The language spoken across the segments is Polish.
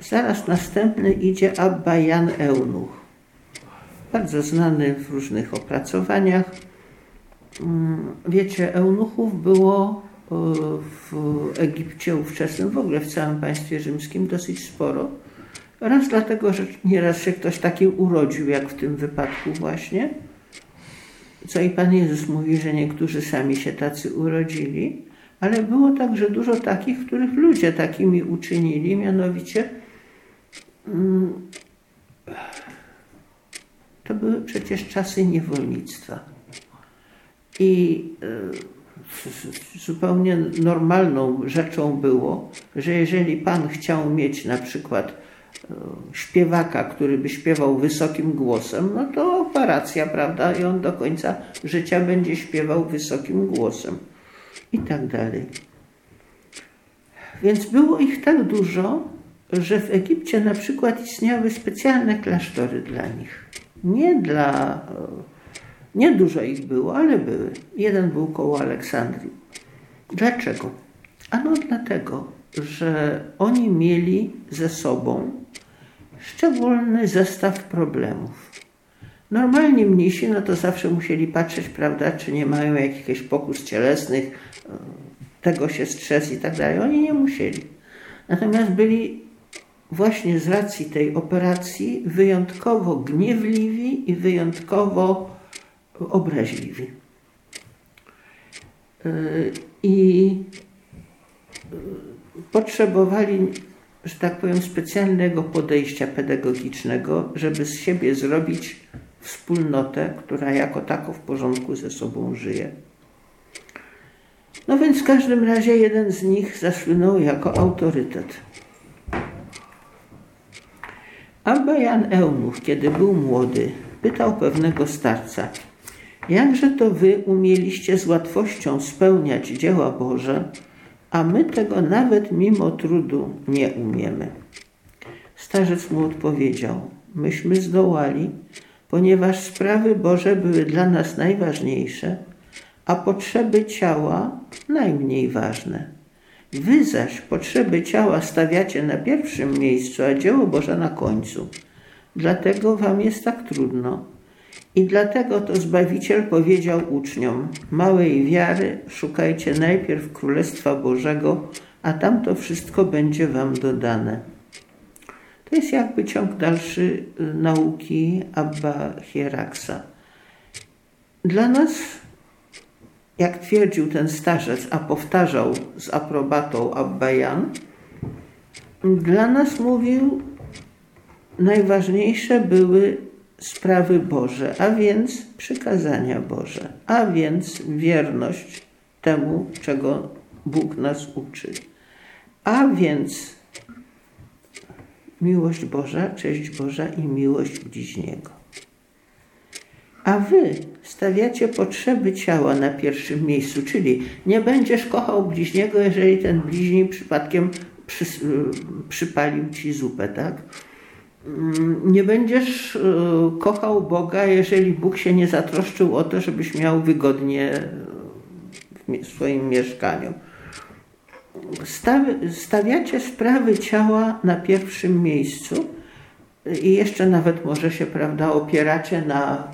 Zaraz następny idzie Abba Jan Eunuch. Bardzo znany w różnych opracowaniach. Mm, wiecie, eunuchów było e, w Egipcie ówczesnym, w ogóle w całym państwie rzymskim dosyć sporo. Raz dlatego, że nieraz się ktoś taki urodził, jak w tym wypadku właśnie, co i Pan Jezus mówi, że niektórzy sami się tacy urodzili, ale było także dużo takich, których ludzie takimi uczynili, mianowicie to były przecież czasy niewolnictwa. I e, zupełnie normalną rzeczą było, że jeżeli Pan chciał mieć na przykład e, śpiewaka, który by śpiewał wysokim głosem, no to operacja, prawda? I on do końca życia będzie śpiewał wysokim głosem. I tak dalej. Więc było ich tak dużo, że w Egipcie na przykład istniały specjalne klasztory dla nich. Nie dla. Nie dużo ich było, ale były. Jeden był koło Aleksandrii. Dlaczego? Ano dlatego, że oni mieli ze sobą szczególny zestaw problemów. Normalni mnisi, no to zawsze musieli patrzeć, prawda, czy nie mają jakichś pokus cielesnych, tego się strzec i tak dalej. Oni nie musieli. Natomiast byli właśnie z racji tej operacji wyjątkowo gniewliwi i wyjątkowo obraźliwi. Yy, I yy, potrzebowali, że tak powiem, specjalnego podejścia pedagogicznego, żeby z siebie zrobić wspólnotę, która jako tako w porządku ze sobą żyje. No więc w każdym razie jeden z nich zasłynął jako autorytet. Abba Jan Eunuch, kiedy był młody, pytał pewnego starca, jakże to wy umieliście z łatwością spełniać dzieła Boże, a my tego nawet mimo trudu nie umiemy. Starzec mu odpowiedział, myśmy zdołali, ponieważ sprawy Boże były dla nas najważniejsze, a potrzeby ciała najmniej ważne. Wy zaś potrzeby ciała stawiacie na pierwszym miejscu, a dzieło Boże na końcu. Dlatego wam jest tak trudno. I dlatego to Zbawiciel powiedział uczniom: Małej wiary szukajcie najpierw Królestwa Bożego, a tam to wszystko będzie wam dodane. To jest jakby ciąg dalszy y, nauki Abba Hieraksa. Dla nas jak twierdził ten starzec, a powtarzał z aprobatą Abbajan, dla nas mówił, najważniejsze były sprawy Boże, a więc przykazania Boże, a więc wierność temu, czego Bóg nas uczy, a więc miłość Boża, cześć Boża i miłość bliźniego. A wy stawiacie potrzeby ciała na pierwszym miejscu, czyli nie będziesz kochał bliźniego, jeżeli ten bliźni przypadkiem przy, przypalił ci zupę, tak? Mm, nie będziesz e, kochał Boga, jeżeli Bóg się nie zatroszczył o to, żebyś miał wygodnie w swoim mieszkaniu. Stawiacie sprawy ciała na pierwszym miejscu i jeszcze nawet może się, prawda, opieracie na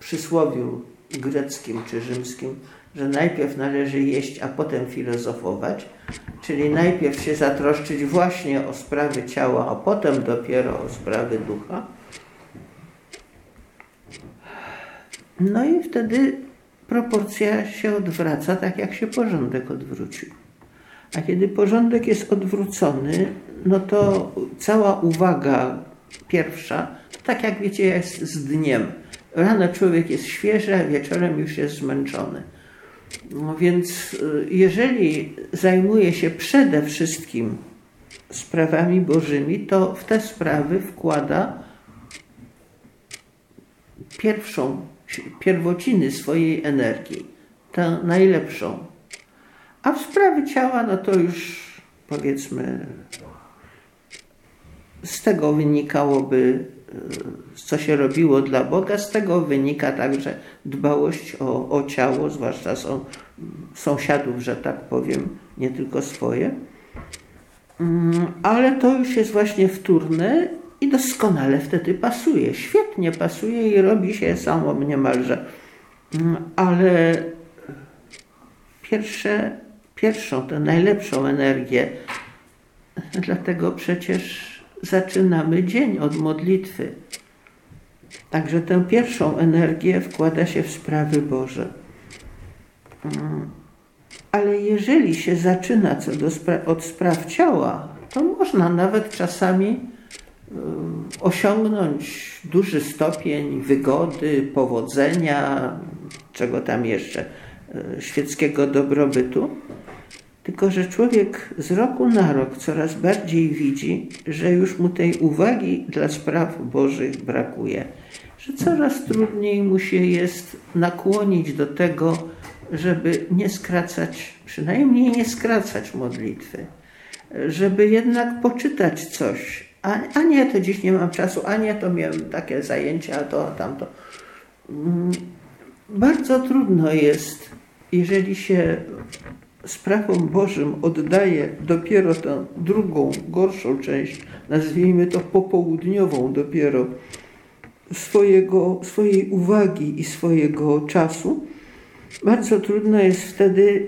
przysłowiu greckim czy rzymskim, że najpierw należy jeść, a potem filozofować, czyli najpierw się zatroszczyć właśnie o sprawy ciała, a potem dopiero o sprawy ducha. No i wtedy proporcja się odwraca, tak jak się porządek odwrócił. A kiedy porządek jest odwrócony, no to cała uwaga pierwsza, tak jak wiecie, jest z dniem Rano człowiek jest świeży, a wieczorem już jest zmęczony. No więc y, jeżeli zajmuje się przede wszystkim sprawami bożymi, to w te sprawy wkłada pierwszą, pierwociny swojej energii, tę najlepszą. A w sprawy ciała, no to już powiedzmy, z tego wynikałoby co się robiło dla Boga, z tego wynika także dbałość o, o ciało, zwłaszcza są, sąsiadów, że tak powiem, nie tylko swoje. Mm, ale to już jest właśnie wtórne i doskonale wtedy pasuje. Świetnie pasuje i robi się samo niemalże. Mm, ale pierwsze, pierwszą, tę najlepszą energię, dlatego przecież zaczynamy dzień od modlitwy. Także tę pierwszą energię wkłada się w sprawy Boże. Mm, ale jeżeli się zaczyna co do spra od spraw ciała, to można nawet czasami y, osiągnąć duży stopień wygody, powodzenia, czego tam jeszcze, y, świeckiego dobrobytu. Tylko, że człowiek z roku na rok coraz bardziej widzi, że już mu tej uwagi dla spraw Bożych brakuje, że coraz trudniej mu się jest nakłonić do tego, żeby nie skracać, przynajmniej nie skracać modlitwy, żeby jednak poczytać coś. A, a nie, to dziś nie mam czasu, a nie, to miałem takie zajęcia, a to, a tamto. Mm, bardzo trudno jest, jeżeli się sprawom Bożym oddaje dopiero tę drugą, gorszą część, nazwijmy to popołudniową dopiero, swojego, swojej uwagi i swojego czasu, bardzo trudno jest wtedy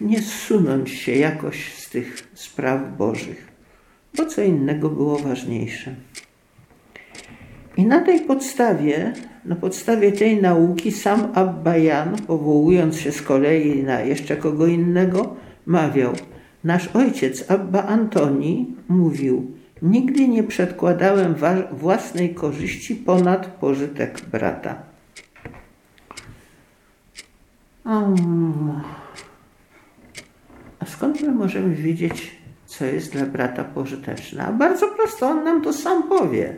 nie zsunąć się jakoś z tych spraw Bożych, bo co innego było ważniejsze. I na tej podstawie, na podstawie tej nauki sam Abba Jan, powołując się z kolei na jeszcze kogo innego, mawiał, nasz ojciec Abba Antoni mówił, nigdy nie przedkładałem własnej korzyści ponad pożytek brata. A skąd my możemy wiedzieć, co jest dla brata pożyteczne? A bardzo prosto, on nam to sam powie.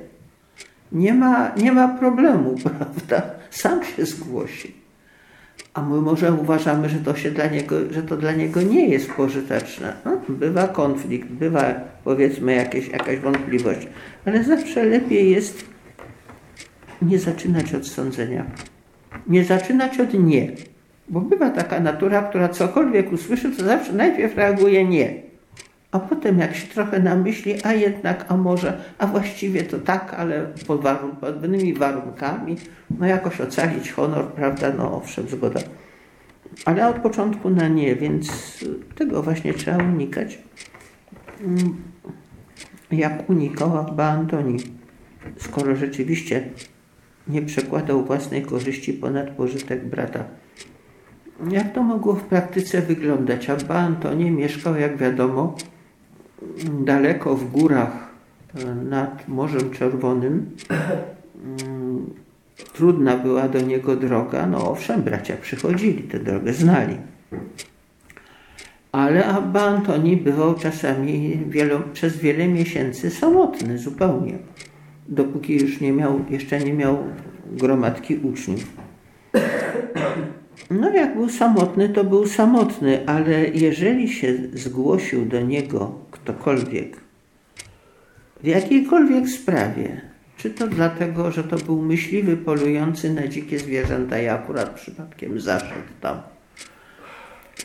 Nie ma, nie ma problemu, prawda? Sam się zgłosi. A my może uważamy, że to, się dla niego, że to dla niego nie jest pożyteczne. No, bywa konflikt, bywa powiedzmy jakieś, jakaś wątpliwość, ale zawsze lepiej jest nie zaczynać od sądzenia. Nie zaczynać od nie. Bo bywa taka natura, która cokolwiek usłyszy, to zawsze najpierw reaguje nie. A potem jak się trochę namyśli, a jednak, a może, a właściwie to tak, ale pod, warun pod pewnymi warunkami, no jakoś ocalić honor, prawda, no owszem, zgoda. Ale od początku na nie, więc tego właśnie trzeba unikać. Mm, jak unikał Abba Antoni, skoro rzeczywiście nie przekładał własnej korzyści ponad pożytek brata. Jak to mogło w praktyce wyglądać? Abba Antoni mieszkał, jak wiadomo, daleko w górach e, nad Morzem Czerwonym. Mm, trudna była do niego droga. No owszem, bracia przychodzili, tę drogę znali. Ale Abba Antoni bywał czasami wielo, przez wiele miesięcy samotny zupełnie, dopóki już nie miał, jeszcze nie miał gromadki uczniów. No jak był samotny, to był samotny, ale jeżeli się zgłosił do niego ktokolwiek w jakiejkolwiek sprawie, czy to dlatego, że to był myśliwy polujący na dzikie zwierzęta i akurat przypadkiem zaszedł tam,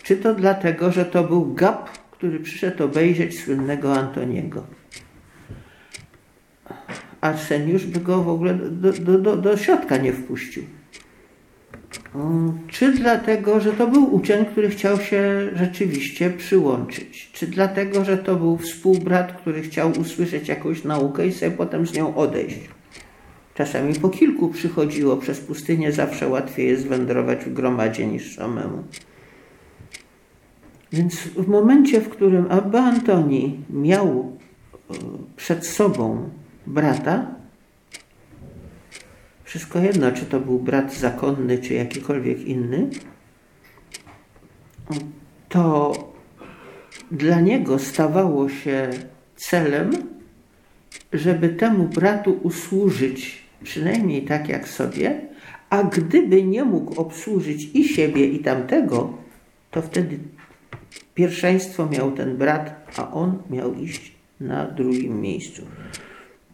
czy to dlatego, że to był gap, który przyszedł obejrzeć słynnego Antoniego. Arseniusz by go w ogóle do, do, do, do środka nie wpuścił. Czy dlatego, że to był uczeń, który chciał się rzeczywiście przyłączyć? Czy dlatego, że to był współbrat, który chciał usłyszeć jakąś naukę i sobie potem z nią odejść? Czasami po kilku przychodziło przez pustynię, zawsze łatwiej jest wędrować w gromadzie niż samemu. Więc w momencie, w którym Abba Antoni miał e, przed sobą brata, wszystko jedno, czy to był brat zakonny, czy jakikolwiek inny, to dla niego stawało się celem, żeby temu bratu usłużyć, przynajmniej tak jak sobie, a gdyby nie mógł obsłużyć i siebie, i tamtego, to wtedy pierwszeństwo miał ten brat, a on miał iść na drugim miejscu.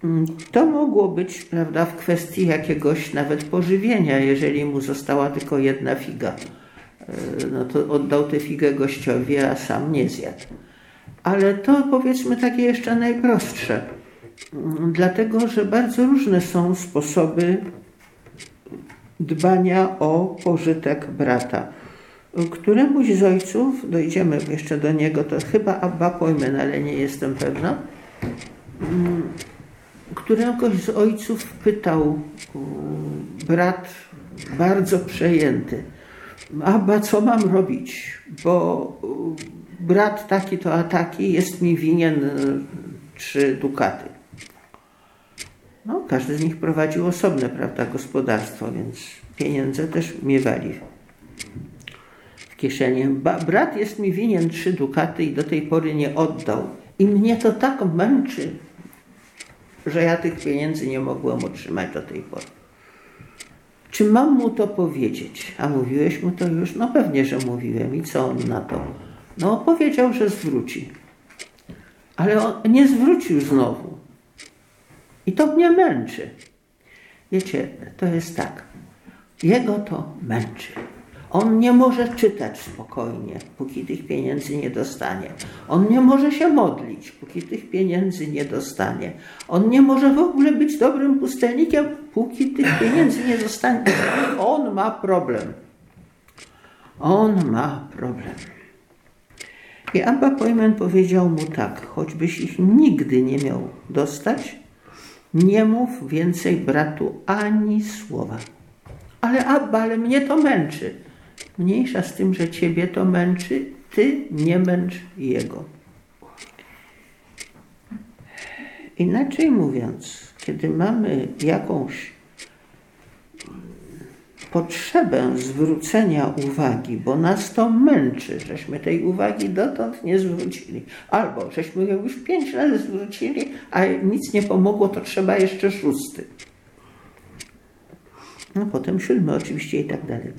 Mm, to mogło być, prawda, w kwestii jakiegoś nawet pożywienia, jeżeli mu została tylko jedna figa. E, no to oddał tę figę gościowi, a sam nie zjadł. Ale to powiedzmy takie jeszcze najprostsze, dlatego że bardzo różne są sposoby dbania o pożytek brata. Któremuś z ojców, dojdziemy jeszcze do niego, to chyba Abba Pojmen, ale nie jestem pewna, któregoś z ojców pytał brat bardzo przejęty, Abba, co mam robić? Bo brat taki to a taki jest mi winien trzy dukaty. No, każdy z nich prowadził osobne, prawda, gospodarstwo, więc pieniądze też miewali w kieszeni. Ba brat jest mi winien trzy dukaty i do tej pory nie oddał. I mnie to tak męczy, że ja tych pieniędzy nie mogłem otrzymać do tej pory. Czy mam mu to powiedzieć? A mówiłeś mu to już? No pewnie, że mówiłem. I co on na to? No powiedział, że zwróci. Ale on nie zwrócił znowu. I to mnie męczy. Wiecie, to jest tak. Jego to męczy. On nie może czytać spokojnie, póki tych pieniędzy nie dostanie. On nie może się modlić, póki tych pieniędzy nie dostanie. On nie może w ogóle być dobrym pustelnikiem, póki tych pieniędzy nie dostanie. On ma problem. On ma problem. I Abba Pojmen powiedział mu tak, choćbyś ich nigdy nie miał dostać, nie mów więcej bratu ani słowa. Ale Abba, ale mnie to męczy. Mniejsza z tym, że ciebie to męczy, ty nie męcz jego. Inaczej mówiąc, kiedy mamy jakąś potrzebę zwrócenia uwagi, bo nas to męczy, żeśmy tej uwagi dotąd nie zwrócili. Albo żeśmy ją już pięć razy zwrócili, a nic nie pomogło, to trzeba jeszcze szósty. No potem siódmy oczywiście i tak dalej.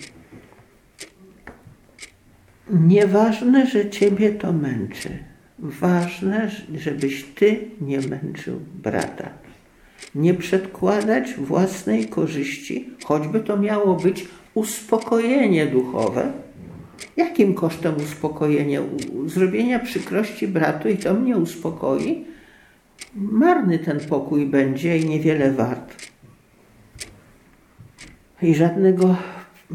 Nieważne, że ciebie to męczy. Ważne, żebyś ty nie męczył brata. Nie przedkładać własnej korzyści, choćby to miało być uspokojenie duchowe. Jakim kosztem uspokojenia? Zrobienia przykrości bratu i to mnie uspokoi? Marny ten pokój będzie i niewiele wart. I żadnego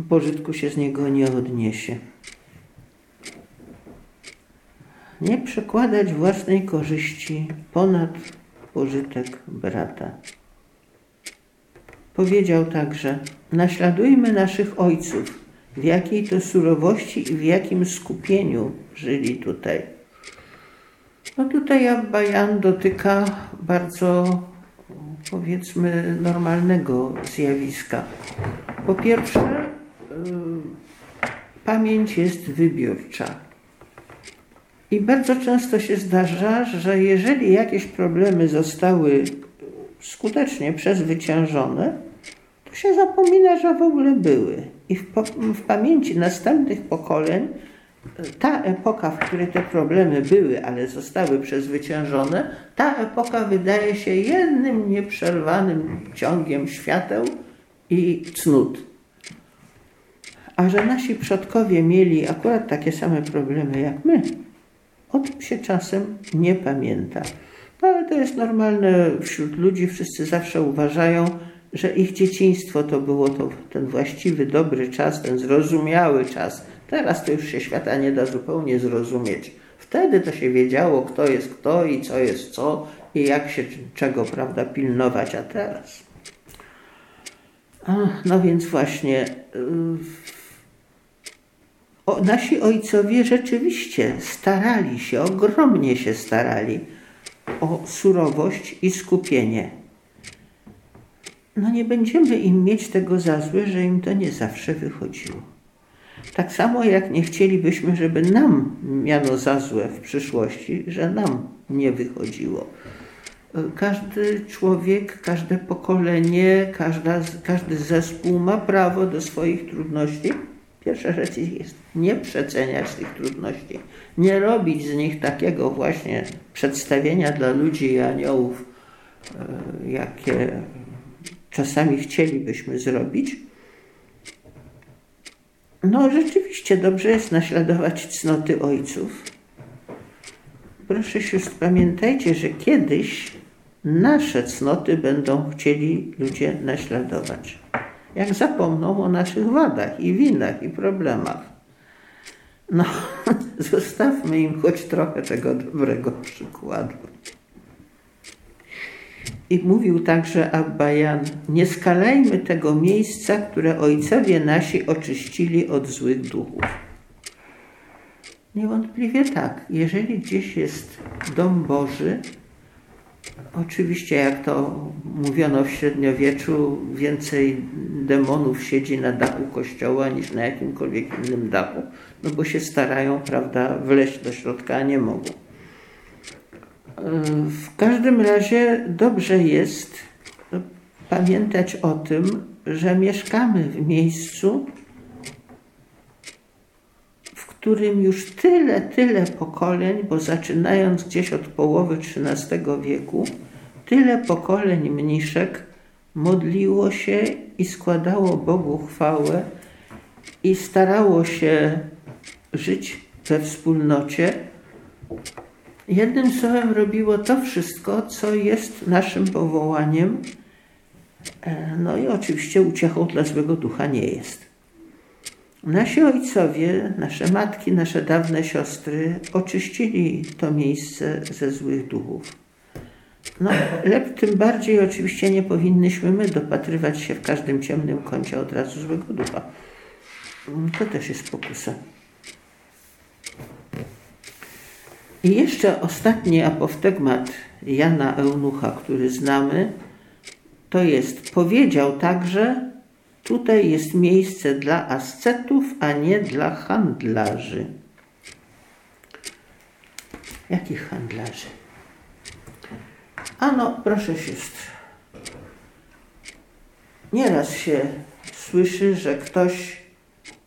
pożytku się z niego nie odniesie. Nie przekładać własnej korzyści ponad pożytek brata. Powiedział także: Naśladujmy naszych ojców, w jakiej to surowości i w jakim skupieniu żyli tutaj. No tutaj Abba Jan dotyka bardzo, powiedzmy, normalnego zjawiska. Po pierwsze, y, pamięć jest wybiórcza. I bardzo często się zdarza, że jeżeli jakieś problemy zostały skutecznie przezwyciężone, to się zapomina, że w ogóle były. I w, w pamięci następnych pokoleń ta epoka, w której te problemy były, ale zostały przezwyciężone, ta epoka wydaje się jednym nieprzerwanym ciągiem świateł i cnót. A że nasi przodkowie mieli akurat takie same problemy jak my, o tym się czasem nie pamięta. No, ale to jest normalne wśród ludzi. Wszyscy zawsze uważają, że ich dzieciństwo to było to, ten właściwy, dobry czas, ten zrozumiały czas. Teraz to już się świata nie da zupełnie zrozumieć. Wtedy to się wiedziało, kto jest kto i co jest co i jak się czego, prawda, pilnować, a teraz. no więc właśnie. Yy, o, nasi ojcowie rzeczywiście starali się, ogromnie się starali o surowość i skupienie. No nie będziemy im mieć tego za złe, że im to nie zawsze wychodziło. Tak samo jak nie chcielibyśmy, żeby nam miano za złe w przyszłości, że nam nie wychodziło. Każdy człowiek, każde pokolenie, każda, każdy zespół ma prawo do swoich trudności Pierwsza rzecz jest nie przeceniać tych trudności, nie robić z nich takiego właśnie przedstawienia dla ludzi i aniołów, e, jakie czasami chcielibyśmy zrobić. No, rzeczywiście dobrze jest naśladować cnoty ojców, proszę sióstr, pamiętajcie, że kiedyś nasze cnoty będą chcieli ludzie naśladować. Jak zapomną o naszych wadach i winach i problemach. No, zostawmy im choć trochę tego dobrego przykładu. I mówił także Abba Jan, nie skalajmy tego miejsca, które ojcowie nasi oczyścili od złych duchów. Niewątpliwie tak. Jeżeli gdzieś jest dom Boży, oczywiście jak to mówiono w średniowieczu, więcej demonów siedzi na dachu kościoła niż na jakimkolwiek innym dachu, no bo się starają, prawda, wleźć do środka, a nie mogą. W każdym razie dobrze jest pamiętać o tym, że mieszkamy w miejscu, którym już tyle, tyle pokoleń, bo zaczynając gdzieś od połowy XIII wieku, tyle pokoleń mniszek modliło się i składało Bogu chwałę i starało się żyć we wspólnocie Jednym słowem robiło to wszystko, co jest naszym powołaniem. E, no i oczywiście uciechą dla złego ducha nie jest. Nasi ojcowie, nasze matki, nasze dawne siostry oczyścili to miejsce ze złych duchów. No, lep, tym bardziej oczywiście nie powinnyśmy my dopatrywać się w każdym ciemnym kącie od razu złego ducha. To też jest pokusa. I jeszcze ostatni apoftegmat Jana Eunucha, który znamy, to jest powiedział także, tutaj jest miejsce dla ascetów, a nie dla handlarzy. Jakich handlarzy? Ano, proszę sióstr, nieraz się słyszy, że ktoś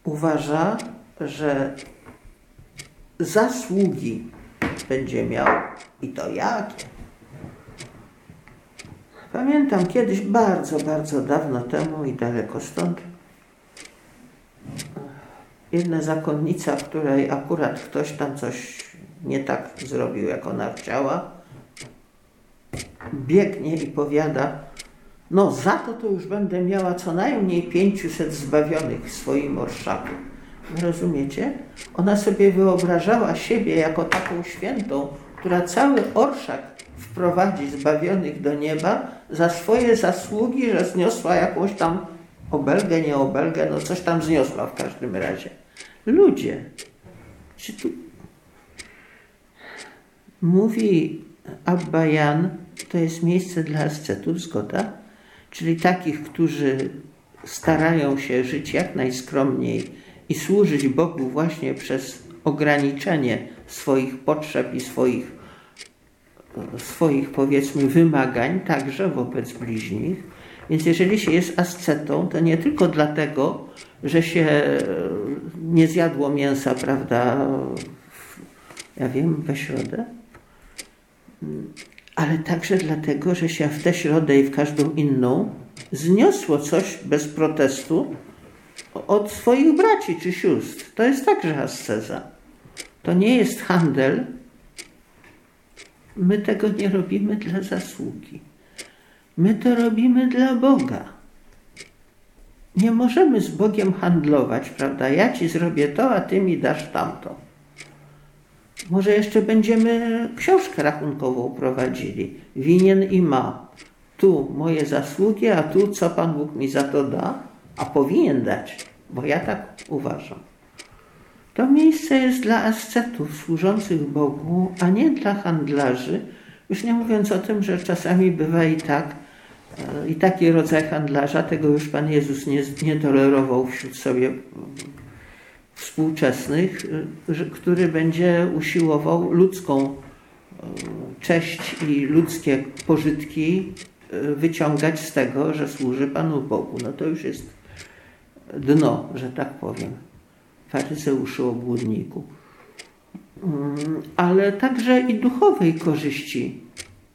uważa, że zasługi będzie miał i to jakie. Pamiętam kiedyś, bardzo, bardzo dawno temu i daleko stąd, jedna zakonnica, której akurat ktoś tam coś nie tak zrobił, jak ona chciała, biegnie i powiada, no za to to już będę miała co najmniej 500 zbawionych w swoim orszaku. Rozumiecie? Ona sobie wyobrażała siebie jako taką świętą, która cały orszak wprowadzi zbawionych do nieba za swoje zasługi, że zniosła jakąś tam obelgę, nie obelgę, no coś tam zniosła w każdym razie. Ludzie, czy tu mówi Abba Jan, to jest miejsce dla ascetów, zgoda? Czyli takich, którzy starają się żyć jak najskromniej, i służyć Bogu właśnie przez ograniczenie swoich potrzeb i swoich, swoich powiedzmy wymagań, także wobec bliźnich. Więc jeżeli się jest ascetą, to nie tylko dlatego, że się nie zjadło mięsa, prawda, ja wiem, we środę, ale także dlatego, że się w tę środę i w każdą inną zniosło coś bez protestu, od swoich braci czy sióstr. To jest także asceza. To nie jest handel. My tego nie robimy dla zasługi. My to robimy dla Boga. Nie możemy z Bogiem handlować, prawda? Ja ci zrobię to, a ty mi dasz tamto. Może jeszcze będziemy książkę rachunkową prowadzili. Winien i ma. Tu moje zasługi, a tu co Pan Bóg mi za to da a powinien dać, bo ja tak uważam. To miejsce jest dla ascetów służących Bogu, a nie dla handlarzy. Już nie mówiąc o tym, że czasami bywa i tak, e, i taki rodzaj handlarza, tego już Pan Jezus nie, nie tolerował wśród sobie współczesnych, e, który będzie usiłował ludzką e, cześć i ludzkie pożytki wyciągać z tego, że służy Panu Bogu. No to już jest dno, że tak powiem, faryzeuszu obłudniku. Mm, ale także i duchowej korzyści,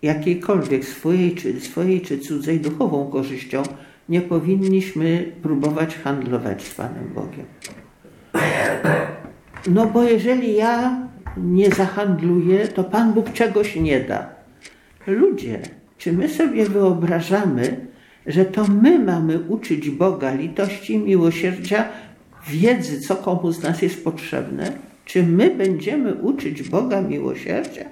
jakiejkolwiek swojej czy, swojej czy cudzej duchową korzyścią, nie powinniśmy próbować handlować z Panem Bogiem. No bo jeżeli ja nie zahandluje, to Pan Bóg czegoś nie da. Ludzie, czy my sobie wyobrażamy, że to my mamy uczyć Boga litości i miłosierdzia, wiedzy, co komu z nas jest potrzebne? Czy my będziemy uczyć Boga miłosierdzia?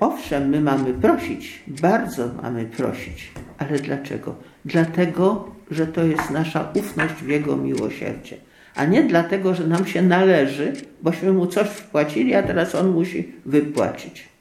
Owszem, my mamy prosić, bardzo mamy prosić, ale dlaczego? Dlatego, że to jest nasza ufność w Jego miłosierdzie, a nie dlatego, że nam się należy, bośmy mu coś wpłacili, a teraz on musi wypłacić.